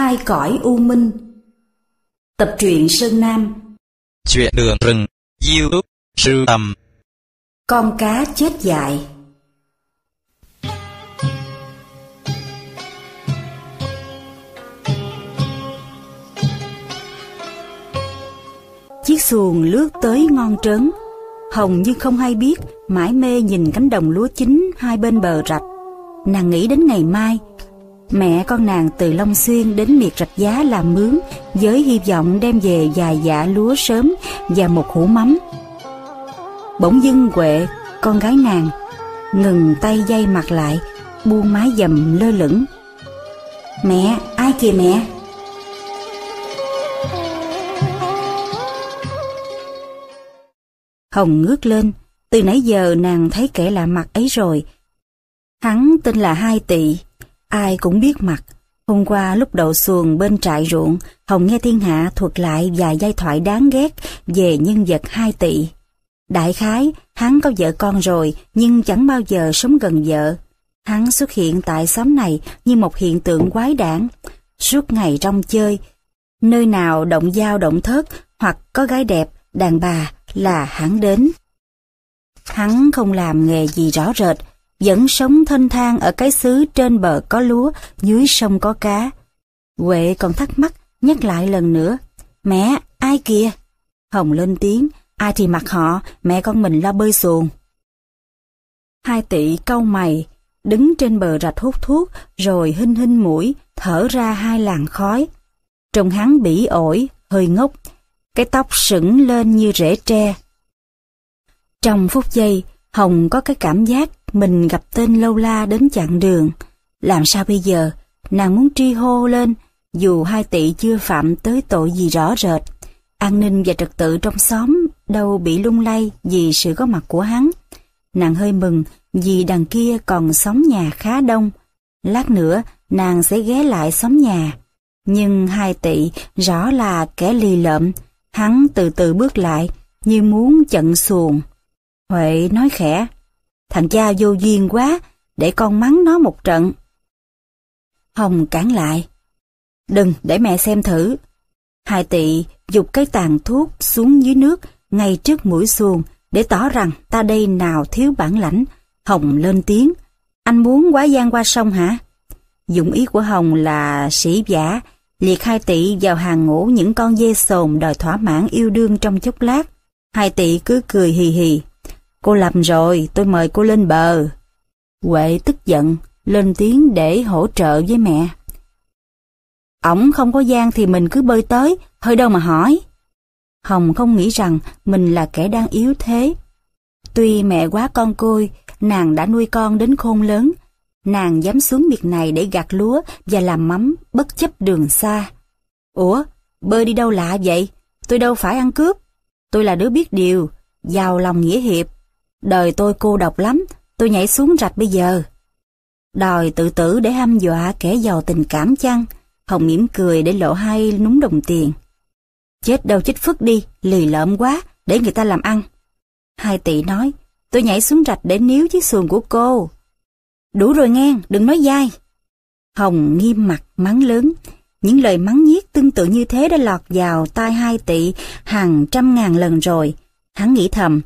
Hai cõi u minh. Tập truyện Sơn Nam. Chuyện đường rừng. YouTube. Sưu tầm. Con cá chết dại. Chiếc xuồng lướt tới ngon trớn. Hồng nhưng không hay biết Mãi mê nhìn cánh đồng lúa chín Hai bên bờ rạch. Nàng nghĩ đến ngày mai Mẹ con nàng từ Long Xuyên đến miệt rạch giá làm mướn với hy vọng đem về vài dạ lúa sớm và một hũ mắm. Bỗng dưng Huệ, con gái nàng, ngừng tay dây mặt lại, buông mái dầm lơ lửng. Mẹ, ai kìa mẹ? Hồng ngước lên, từ nãy giờ nàng thấy kẻ lạ mặt ấy rồi. Hắn tên là Hai Tị, Ai cũng biết mặt. Hôm qua lúc đậu xuồng bên trại ruộng, Hồng nghe thiên hạ thuật lại vài giai thoại đáng ghét về nhân vật hai tỵ. Đại khái, hắn có vợ con rồi nhưng chẳng bao giờ sống gần vợ. Hắn xuất hiện tại xóm này như một hiện tượng quái đản, suốt ngày trong chơi. Nơi nào động dao động thớt hoặc có gái đẹp, đàn bà là hắn đến. Hắn không làm nghề gì rõ rệt, vẫn sống thanh thang ở cái xứ trên bờ có lúa, dưới sông có cá. Huệ còn thắc mắc, nhắc lại lần nữa. Mẹ, ai kìa? Hồng lên tiếng, ai thì mặc họ, mẹ con mình lo bơi xuồng. Hai tỷ câu mày, đứng trên bờ rạch hút thuốc, rồi hinh hinh mũi, thở ra hai làn khói. Trông hắn bỉ ổi, hơi ngốc, cái tóc sững lên như rễ tre. Trong phút giây, Hồng có cái cảm giác mình gặp tên lâu la đến chặn đường. Làm sao bây giờ? Nàng muốn tri hô lên, dù hai tỷ chưa phạm tới tội gì rõ rệt. An ninh và trật tự trong xóm đâu bị lung lay vì sự có mặt của hắn. Nàng hơi mừng vì đằng kia còn xóm nhà khá đông. Lát nữa nàng sẽ ghé lại xóm nhà. Nhưng hai tỷ rõ là kẻ lì lợm, hắn từ từ bước lại như muốn chận xuồng. Huệ nói khẽ, thằng cha vô duyên quá, để con mắng nó một trận. Hồng cản lại, đừng để mẹ xem thử. Hai tị dục cái tàn thuốc xuống dưới nước ngay trước mũi xuồng để tỏ rằng ta đây nào thiếu bản lãnh. Hồng lên tiếng, anh muốn quá gian qua sông hả? Dụng ý của Hồng là sĩ giả, liệt hai tỷ vào hàng ngũ những con dê sồn đòi thỏa mãn yêu đương trong chốc lát. Hai tỷ cứ cười hì hì. Cô làm rồi, tôi mời cô lên bờ. Huệ tức giận, lên tiếng để hỗ trợ với mẹ. Ổng không có gian thì mình cứ bơi tới, hơi đâu mà hỏi. Hồng không nghĩ rằng mình là kẻ đang yếu thế. Tuy mẹ quá con côi, nàng đã nuôi con đến khôn lớn. Nàng dám xuống miệt này để gặt lúa và làm mắm bất chấp đường xa. Ủa, bơi đi đâu lạ vậy? Tôi đâu phải ăn cướp. Tôi là đứa biết điều, giàu lòng nghĩa hiệp. Đời tôi cô độc lắm, tôi nhảy xuống rạch bây giờ. Đòi tự tử để hăm dọa kẻ giàu tình cảm chăng? Hồng mỉm cười để lộ hai núng đồng tiền. Chết đâu chết phức đi, lì lợm quá, để người ta làm ăn. Hai tỷ nói, tôi nhảy xuống rạch để níu chiếc xuồng của cô. Đủ rồi nghe, đừng nói dai. Hồng nghiêm mặt mắng lớn, những lời mắng nhiếc tương tự như thế đã lọt vào tai hai tỷ hàng trăm ngàn lần rồi. Hắn nghĩ thầm,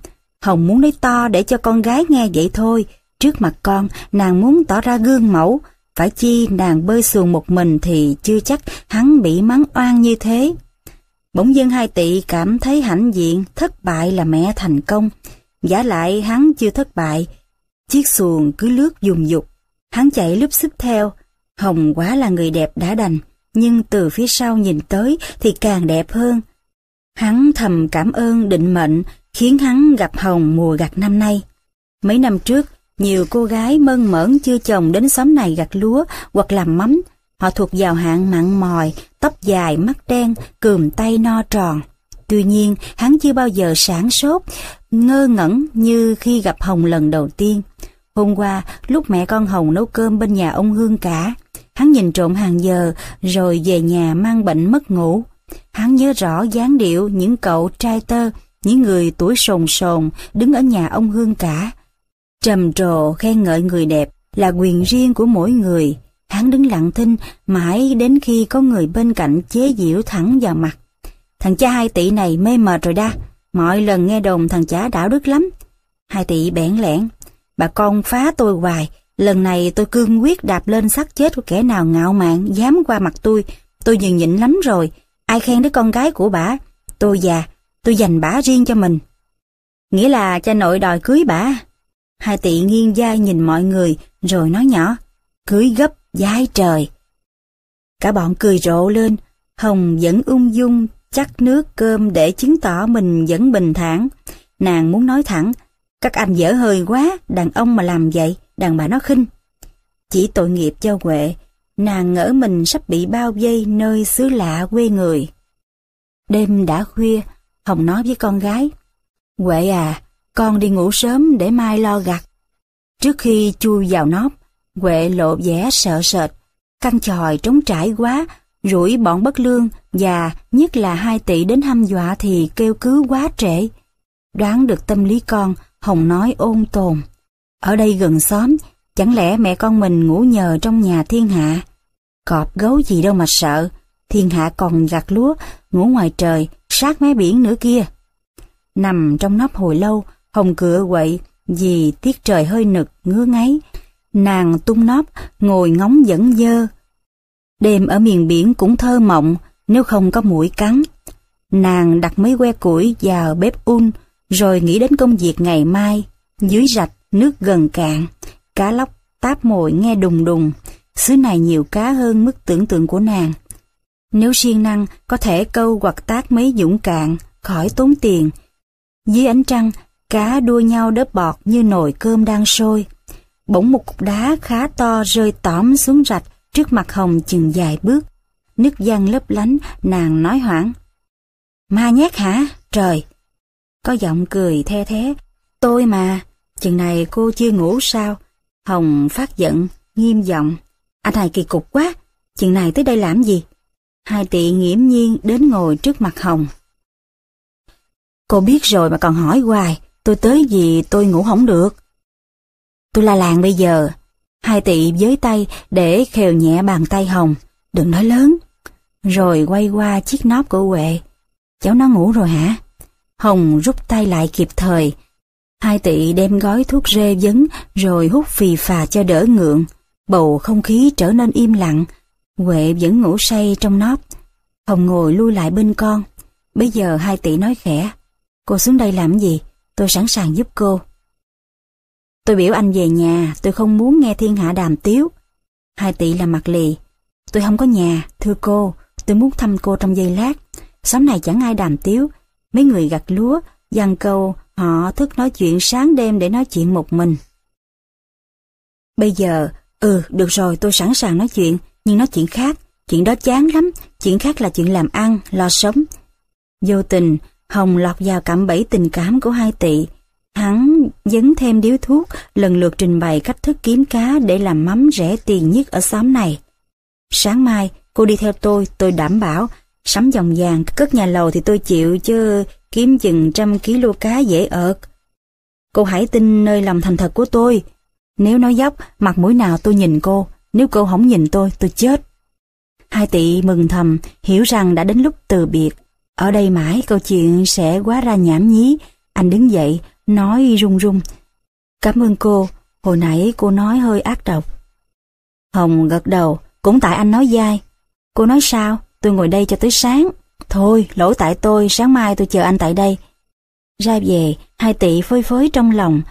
Hồng muốn nói to để cho con gái nghe vậy thôi. Trước mặt con, nàng muốn tỏ ra gương mẫu. Phải chi nàng bơi xuồng một mình thì chưa chắc hắn bị mắng oan như thế. Bỗng dưng hai tỷ cảm thấy hãnh diện, thất bại là mẹ thành công. Giả lại hắn chưa thất bại. Chiếc xuồng cứ lướt dùng dục. Hắn chạy lúp sức theo. Hồng quá là người đẹp đã đành, nhưng từ phía sau nhìn tới thì càng đẹp hơn. Hắn thầm cảm ơn định mệnh khiến hắn gặp Hồng mùa gặt năm nay. Mấy năm trước, nhiều cô gái mơn mởn chưa chồng đến xóm này gặt lúa hoặc làm mắm. Họ thuộc vào hạng mặn mòi, tóc dài, mắt đen, cườm tay no tròn. Tuy nhiên, hắn chưa bao giờ sáng sốt, ngơ ngẩn như khi gặp Hồng lần đầu tiên. Hôm qua, lúc mẹ con Hồng nấu cơm bên nhà ông Hương cả, hắn nhìn trộm hàng giờ rồi về nhà mang bệnh mất ngủ. Hắn nhớ rõ dáng điệu những cậu trai tơ những người tuổi sồn sồn đứng ở nhà ông Hương cả. Trầm trồ khen ngợi người đẹp là quyền riêng của mỗi người. hắn đứng lặng thinh mãi đến khi có người bên cạnh chế giễu thẳng vào mặt. Thằng cha hai tỷ này mê mệt rồi đa, mọi lần nghe đồn thằng cha đảo đức lắm. Hai tỷ bẽn lẽn, bà con phá tôi hoài, lần này tôi cương quyết đạp lên xác chết của kẻ nào ngạo mạn dám qua mặt tôi, tôi nhường nhịn lắm rồi, ai khen đứa con gái của bà, tôi già, tôi dành bả riêng cho mình. Nghĩa là cha nội đòi cưới bả. Hai tỷ nghiêng vai nhìn mọi người rồi nói nhỏ, cưới gấp, dai trời. Cả bọn cười rộ lên, Hồng vẫn ung dung chắc nước cơm để chứng tỏ mình vẫn bình thản. Nàng muốn nói thẳng, các anh dở hơi quá, đàn ông mà làm vậy, đàn bà nó khinh. Chỉ tội nghiệp cho Huệ, nàng ngỡ mình sắp bị bao vây nơi xứ lạ quê người. Đêm đã khuya, Hồng nói với con gái, Huệ à, con đi ngủ sớm để mai lo gặt. Trước khi chui vào nóc, Huệ lộ vẻ sợ sệt, căn tròi trống trải quá, rủi bọn bất lương và nhất là hai tỷ đến hăm dọa thì kêu cứu quá trễ. Đoán được tâm lý con, Hồng nói ôn tồn. Ở đây gần xóm, chẳng lẽ mẹ con mình ngủ nhờ trong nhà thiên hạ? Cọp gấu gì đâu mà sợ, thiên hạ còn gặt lúa, ngủ ngoài trời, sát mé biển nữa kia. Nằm trong nóc hồi lâu, Hồng cửa quậy vì tiết trời hơi nực, ngứa ngáy. Nàng tung nóc, ngồi ngóng dẫn dơ. Đêm ở miền biển cũng thơ mộng, nếu không có mũi cắn. Nàng đặt mấy que củi vào bếp un, rồi nghĩ đến công việc ngày mai. Dưới rạch, nước gần cạn, cá lóc táp mồi nghe đùng đùng. Xứ này nhiều cá hơn mức tưởng tượng của nàng. Nếu siêng năng, có thể câu hoặc tác mấy dũng cạn, khỏi tốn tiền. Dưới ánh trăng, cá đua nhau đớp bọt như nồi cơm đang sôi. Bỗng một cục đá khá to rơi tóm xuống rạch trước mặt Hồng chừng vài bước. Nước giăng lấp lánh, nàng nói hoảng. Ma nhát hả? Trời! Có giọng cười the thế. Tôi mà, chừng này cô chưa ngủ sao? Hồng phát giận, nghiêm giọng. Anh này kỳ cục quá, chừng này tới đây làm gì? Hai tị nghiễm nhiên đến ngồi trước mặt Hồng. Cô biết rồi mà còn hỏi hoài, tôi tới gì tôi ngủ không được. Tôi la làng bây giờ. Hai tị với tay để khều nhẹ bàn tay Hồng, đừng nói lớn. Rồi quay qua chiếc nóp của Huệ. Cháu nó ngủ rồi hả? Hồng rút tay lại kịp thời. Hai tị đem gói thuốc rê vấn rồi hút phì phà cho đỡ ngượng. Bầu không khí trở nên im lặng. Huệ vẫn ngủ say trong nóc. Hồng ngồi lui lại bên con. Bây giờ hai tỷ nói khẽ. Cô xuống đây làm gì? Tôi sẵn sàng giúp cô. Tôi biểu anh về nhà, tôi không muốn nghe thiên hạ đàm tiếu. Hai tỷ là mặt lì. Tôi không có nhà, thưa cô, tôi muốn thăm cô trong giây lát. Xóm này chẳng ai đàm tiếu, mấy người gặt lúa, dằn câu, họ thức nói chuyện sáng đêm để nói chuyện một mình. Bây giờ, ừ, được rồi, tôi sẵn sàng nói chuyện, nhưng nói chuyện khác, chuyện đó chán lắm, chuyện khác là chuyện làm ăn, lo sống. Vô tình, Hồng lọt vào cạm bẫy tình cảm của hai tị. Hắn dấn thêm điếu thuốc, lần lượt trình bày cách thức kiếm cá để làm mắm rẻ tiền nhất ở xóm này. Sáng mai, cô đi theo tôi, tôi đảm bảo, sắm dòng vàng, cất nhà lầu thì tôi chịu chứ kiếm chừng trăm ký cá dễ ợt. Cô hãy tin nơi lòng thành thật của tôi. Nếu nói dốc, mặt mũi nào tôi nhìn cô, nếu cô không nhìn tôi, tôi chết. Hai tỷ mừng thầm, hiểu rằng đã đến lúc từ biệt. Ở đây mãi câu chuyện sẽ quá ra nhảm nhí. Anh đứng dậy, nói run run. Cảm ơn cô, hồi nãy cô nói hơi ác độc. Hồng gật đầu, cũng tại anh nói dai. Cô nói sao, tôi ngồi đây cho tới sáng. Thôi, lỗi tại tôi, sáng mai tôi chờ anh tại đây. Ra về, hai tỷ phơi phới trong lòng.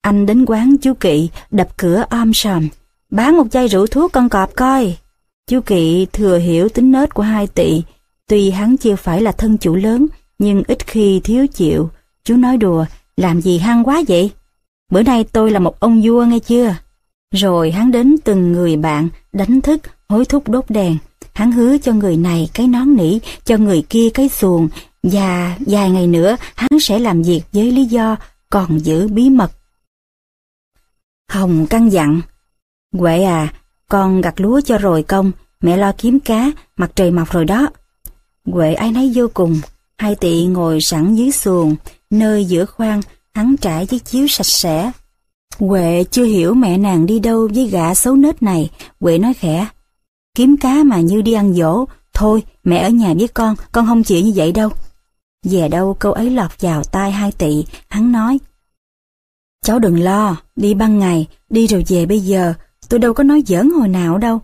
Anh đến quán chú Kỵ, đập cửa om sòm. Bán một chai rượu thuốc con cọp coi. Chú Kỵ thừa hiểu tính nết của hai tỷ. Tuy hắn chưa phải là thân chủ lớn, nhưng ít khi thiếu chịu. Chú nói đùa, làm gì hăng quá vậy? Bữa nay tôi là một ông vua nghe chưa? Rồi hắn đến từng người bạn, đánh thức, hối thúc đốt đèn. Hắn hứa cho người này cái nón nỉ, cho người kia cái xuồng, và vài ngày nữa hắn sẽ làm việc với lý do còn giữ bí mật. Hồng căn dặn, Huệ à, con gặt lúa cho rồi công, mẹ lo kiếm cá, mặt trời mọc rồi đó. Huệ ai nấy vô cùng, hai tị ngồi sẵn dưới xuồng, nơi giữa khoang, hắn trải chiếc chiếu sạch sẽ. Huệ chưa hiểu mẹ nàng đi đâu với gã xấu nết này, Huệ nói khẽ. Kiếm cá mà như đi ăn dỗ, thôi mẹ ở nhà với con, con không chịu như vậy đâu. Về đâu câu ấy lọt vào tai hai tị, hắn nói. Cháu đừng lo, đi ban ngày, đi rồi về bây giờ, tôi đâu có nói giỡn hồi nào đâu.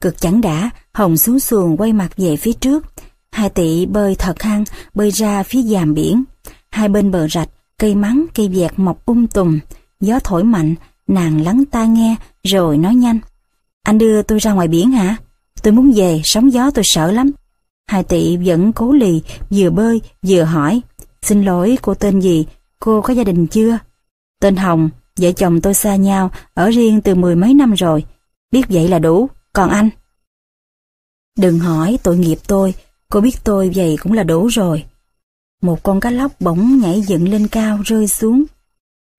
Cực chẳng đã, Hồng xuống xuồng quay mặt về phía trước. Hai tị bơi thật hăng, bơi ra phía dàm biển. Hai bên bờ rạch, cây mắng, cây vẹt mọc um tùm. Gió thổi mạnh, nàng lắng tai nghe, rồi nói nhanh. Anh đưa tôi ra ngoài biển hả? Tôi muốn về, sóng gió tôi sợ lắm. Hai tị vẫn cố lì, vừa bơi, vừa hỏi. Xin lỗi, cô tên gì? Cô có gia đình chưa? Tên Hồng, vợ chồng tôi xa nhau, ở riêng từ mười mấy năm rồi. Biết vậy là đủ, còn anh? Đừng hỏi tội nghiệp tôi, cô biết tôi vậy cũng là đủ rồi. Một con cá lóc bỗng nhảy dựng lên cao rơi xuống.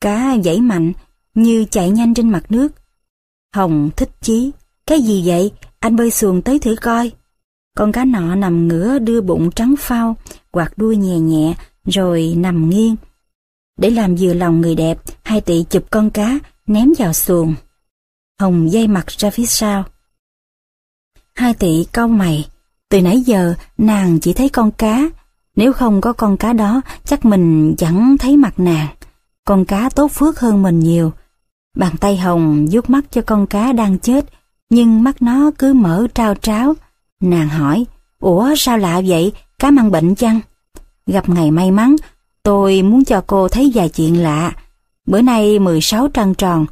Cá dãy mạnh, như chạy nhanh trên mặt nước. Hồng thích chí. Cái gì vậy? Anh bơi xuồng tới thử coi. Con cá nọ nằm ngửa đưa bụng trắng phao, quạt đuôi nhẹ nhẹ, rồi nằm nghiêng. Để làm vừa lòng người đẹp, hai tỷ chụp con cá, ném vào xuồng. Hồng dây mặt ra phía sau. Hai tỷ cau mày, từ nãy giờ nàng chỉ thấy con cá, nếu không có con cá đó chắc mình chẳng thấy mặt nàng. Con cá tốt phước hơn mình nhiều. Bàn tay Hồng vuốt mắt cho con cá đang chết, nhưng mắt nó cứ mở trao tráo. Nàng hỏi, Ủa sao lạ vậy, cá mang bệnh chăng? Gặp ngày may mắn, tôi muốn cho cô thấy vài chuyện lạ. Bữa nay 16 trăng tròn,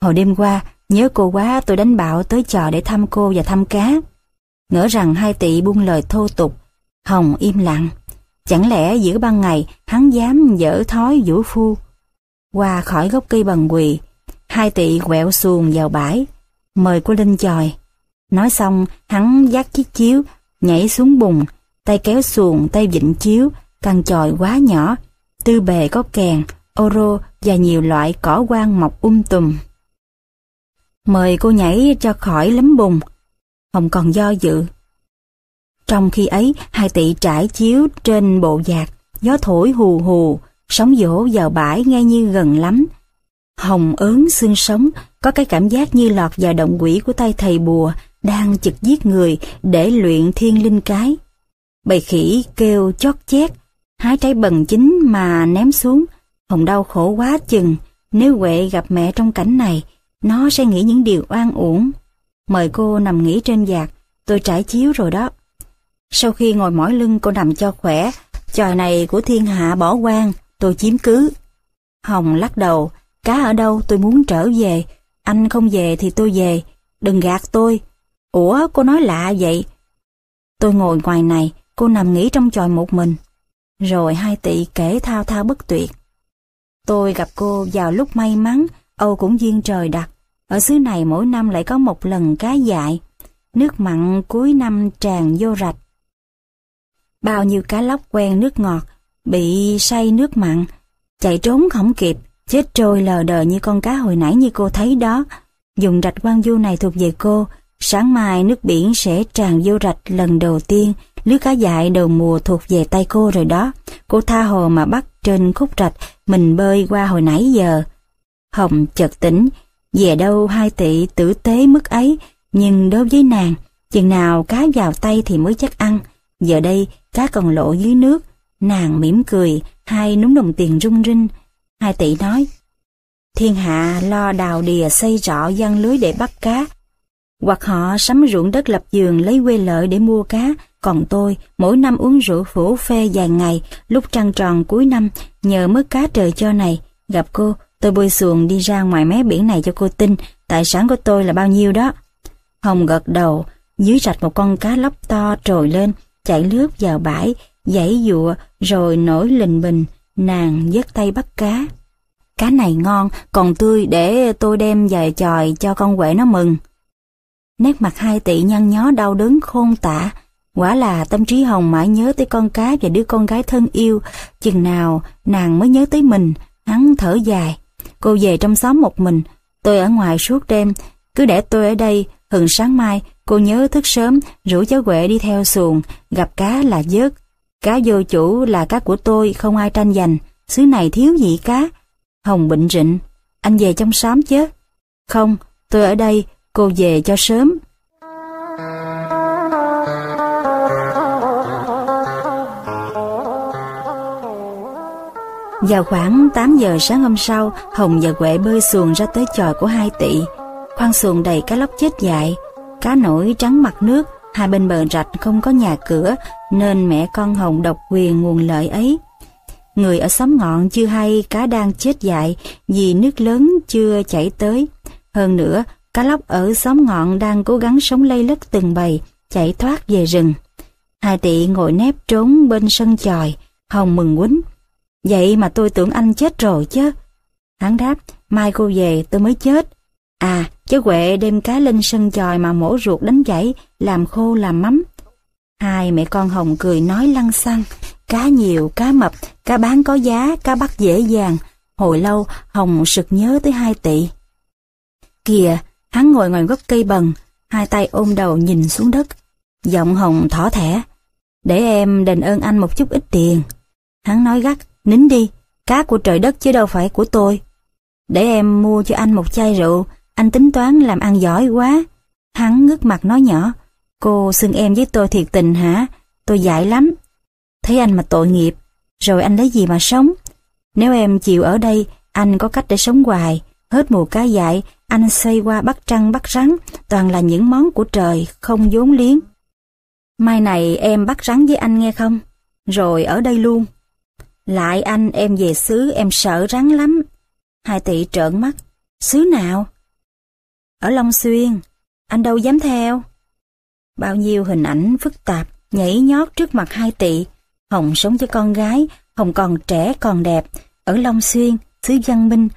hồi đêm qua nhớ cô quá tôi đánh bạo tới chợ để thăm cô và thăm cá. Ngỡ rằng hai tỷ buông lời thô tục, Hồng im lặng. Chẳng lẽ giữa ban ngày hắn dám dở thói vũ phu? Qua khỏi gốc cây bằng quỳ, hai tỷ quẹo xuồng vào bãi, mời cô Linh chòi. Nói xong, hắn dắt chiếc chiếu, nhảy xuống bùn, tay kéo xuồng, tay vịnh chiếu, căn chòi quá nhỏ, tư bề có kèn, ô rô và nhiều loại cỏ quan mọc um tùm. Mời cô nhảy cho khỏi lấm bùng, Hồng còn do dự. Trong khi ấy, hai tỷ trải chiếu trên bộ giạc, gió thổi hù hù, sóng dỗ vào bãi nghe như gần lắm. Hồng ớn xương sống, có cái cảm giác như lọt vào động quỷ của tay thầy bùa, đang trực giết người để luyện thiên linh cái. Bầy khỉ kêu chót chét, hái trái bần chính mà ném xuống. Hồng đau khổ quá chừng, nếu Huệ gặp mẹ trong cảnh này, nó sẽ nghĩ những điều oan uổng. Mời cô nằm nghỉ trên giạc, tôi trải chiếu rồi đó. Sau khi ngồi mỏi lưng cô nằm cho khỏe, tròi này của thiên hạ bỏ quan, tôi chiếm cứ. Hồng lắc đầu, cá ở đâu tôi muốn trở về, anh không về thì tôi về, đừng gạt tôi. Ủa cô nói lạ vậy? Tôi ngồi ngoài này, cô nằm nghỉ trong tròi một mình. Rồi hai tỷ kể thao thao bất tuyệt. Tôi gặp cô vào lúc may mắn, Âu cũng duyên trời đặt. Ở xứ này mỗi năm lại có một lần cá dại. Nước mặn cuối năm tràn vô rạch. Bao nhiêu cá lóc quen nước ngọt, bị say nước mặn, chạy trốn không kịp, chết trôi lờ đờ như con cá hồi nãy như cô thấy đó. Dùng rạch quan du này thuộc về cô, sáng mai nước biển sẽ tràn vô rạch lần đầu tiên, lưới cá dại đầu mùa thuộc về tay cô rồi đó. Cô tha hồ mà bắt trên khúc rạch, mình bơi qua hồi nãy giờ. Hồng chợt tỉnh, về đâu hai tỷ tử tế mức ấy, nhưng đối với nàng, chừng nào cá vào tay thì mới chắc ăn. Giờ đây, cá còn lộ dưới nước, nàng mỉm cười, hai núm đồng tiền rung rinh. Hai tỷ nói, thiên hạ lo đào đìa xây rõ gian lưới để bắt cá, hoặc họ sắm ruộng đất lập giường lấy quê lợi để mua cá, còn tôi mỗi năm uống rượu phổ phê vài ngày, lúc trăng tròn cuối năm, nhờ mớ cá trời cho này, gặp cô, tôi bơi xuồng đi ra ngoài mé biển này cho cô tin, tài sản của tôi là bao nhiêu đó. Hồng gật đầu, dưới rạch một con cá lóc to trồi lên, chạy lướt vào bãi, giãy dụa rồi nổi lình bình, nàng dứt tay bắt cá. Cá này ngon, còn tươi để tôi đem về chòi cho con quệ nó mừng. Nét mặt hai tỷ nhăn nhó đau đớn khôn tả, quả là tâm trí hồng mãi nhớ tới con cá và đứa con gái thân yêu, chừng nào nàng mới nhớ tới mình, hắn thở dài. Cô về trong xóm một mình, tôi ở ngoài suốt đêm, cứ để tôi ở đây, hừng sáng mai, cô nhớ thức sớm, rủ cháu Huệ đi theo xuồng, gặp cá là vớt. Cá vô chủ là cá của tôi, không ai tranh giành, xứ này thiếu gì cá. Hồng bệnh rịnh, anh về trong xóm chứ? Không, tôi ở đây, cô về cho sớm. Vào khoảng 8 giờ sáng hôm sau, Hồng và Huệ bơi xuồng ra tới chòi của hai tị. Khoang xuồng đầy cá lóc chết dại, cá nổi trắng mặt nước, hai bên bờ rạch không có nhà cửa, nên mẹ con Hồng độc quyền nguồn lợi ấy. Người ở xóm ngọn chưa hay cá đang chết dại vì nước lớn chưa chảy tới. Hơn nữa, cá lóc ở xóm ngọn đang cố gắng sống lây lất từng bầy, chạy thoát về rừng. Hai tị ngồi nép trốn bên sân chòi, Hồng mừng quýnh. Vậy mà tôi tưởng anh chết rồi chứ. Hắn đáp, mai cô về tôi mới chết. À, chứ Huệ đem cá lên sân chòi mà mổ ruột đánh chảy, làm khô làm mắm. Hai mẹ con Hồng cười nói lăng xăng, cá nhiều, cá mập, cá bán có giá, cá bắt dễ dàng. Hồi lâu, Hồng sực nhớ tới hai tỷ. Kìa, hắn ngồi ngoài gốc cây bần, hai tay ôm đầu nhìn xuống đất. Giọng Hồng thỏ thẻ. Để em đền ơn anh một chút ít tiền. Hắn nói gắt, nín đi, cá của trời đất chứ đâu phải của tôi. Để em mua cho anh một chai rượu, anh tính toán làm ăn giỏi quá. Hắn ngước mặt nói nhỏ, cô xưng em với tôi thiệt tình hả? Tôi dại lắm. Thấy anh mà tội nghiệp, rồi anh lấy gì mà sống? Nếu em chịu ở đây, anh có cách để sống hoài. Hết mùa cá dại, anh xây qua bắt trăng bắt rắn, toàn là những món của trời, không vốn liếng. Mai này em bắt rắn với anh nghe không? Rồi ở đây luôn. Lại anh em về xứ em sợ rắn lắm. Hai tỷ trợn mắt. Xứ nào? Ở Long Xuyên. Anh đâu dám theo. Bao nhiêu hình ảnh phức tạp nhảy nhót trước mặt hai tỷ. Hồng sống với con gái, Hồng còn trẻ còn đẹp. Ở Long Xuyên, xứ văn minh,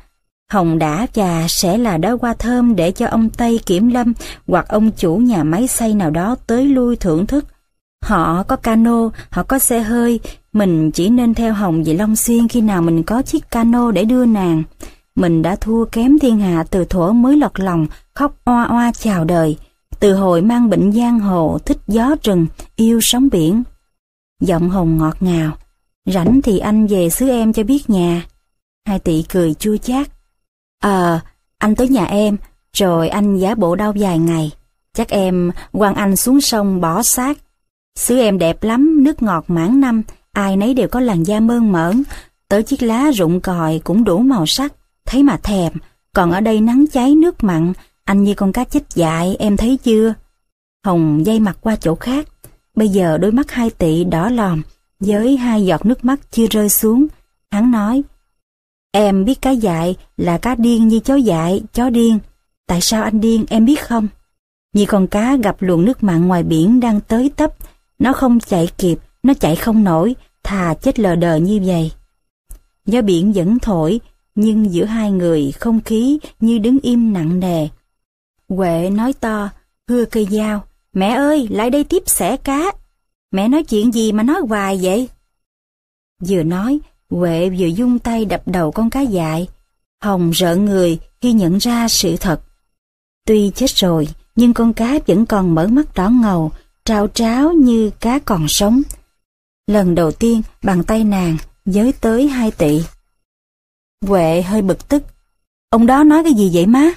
Hồng đã và sẽ là đóa hoa thơm để cho ông Tây Kiểm Lâm hoặc ông chủ nhà máy xây nào đó tới lui thưởng thức. Họ có cano, họ có xe hơi, mình chỉ nên theo Hồng về Long Xuyên khi nào mình có chiếc cano để đưa nàng. Mình đã thua kém thiên hạ từ thuở mới lọt lòng, khóc oa oa chào đời. Từ hồi mang bệnh giang hồ, thích gió rừng, yêu sóng biển. Giọng Hồng ngọt ngào. Rảnh thì anh về xứ em cho biết nhà. Hai tỷ cười chua chát. Ờ, anh tới nhà em, rồi anh giả bộ đau vài ngày. Chắc em quăng anh xuống sông bỏ xác. Xứ em đẹp lắm, nước ngọt mãn năm, ai nấy đều có làn da mơn mởn. Tới chiếc lá rụng còi cũng đủ màu sắc, thấy mà thèm. Còn ở đây nắng cháy nước mặn, anh như con cá chết dại, em thấy chưa? Hồng dây mặt qua chỗ khác. Bây giờ đôi mắt hai tỷ đỏ lòm, với hai giọt nước mắt chưa rơi xuống. Hắn nói, Em biết cá dại là cá điên như chó dại, chó điên. Tại sao anh điên em biết không? Như con cá gặp luồng nước mặn ngoài biển đang tới tấp, nó không chạy kịp, nó chạy không nổi, thà chết lờ đờ như vậy. Gió biển vẫn thổi, nhưng giữa hai người không khí như đứng im nặng nề. Huệ nói to, hưa cây dao, mẹ ơi, lại đây tiếp xẻ cá. Mẹ nói chuyện gì mà nói hoài vậy? Vừa nói, Huệ vừa dung tay đập đầu con cá dại. Hồng rợ người khi nhận ra sự thật. Tuy chết rồi, nhưng con cá vẫn còn mở mắt đỏ ngầu, trao tráo như cá còn sống. Lần đầu tiên, bàn tay nàng giới tới hai tỷ. Huệ hơi bực tức. Ông đó nói cái gì vậy má?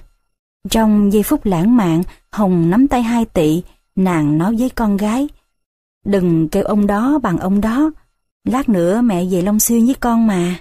Trong giây phút lãng mạn, Hồng nắm tay hai tỷ, nàng nói với con gái. Đừng kêu ông đó bằng ông đó, Lát nữa mẹ về Long Xuyên với con mà.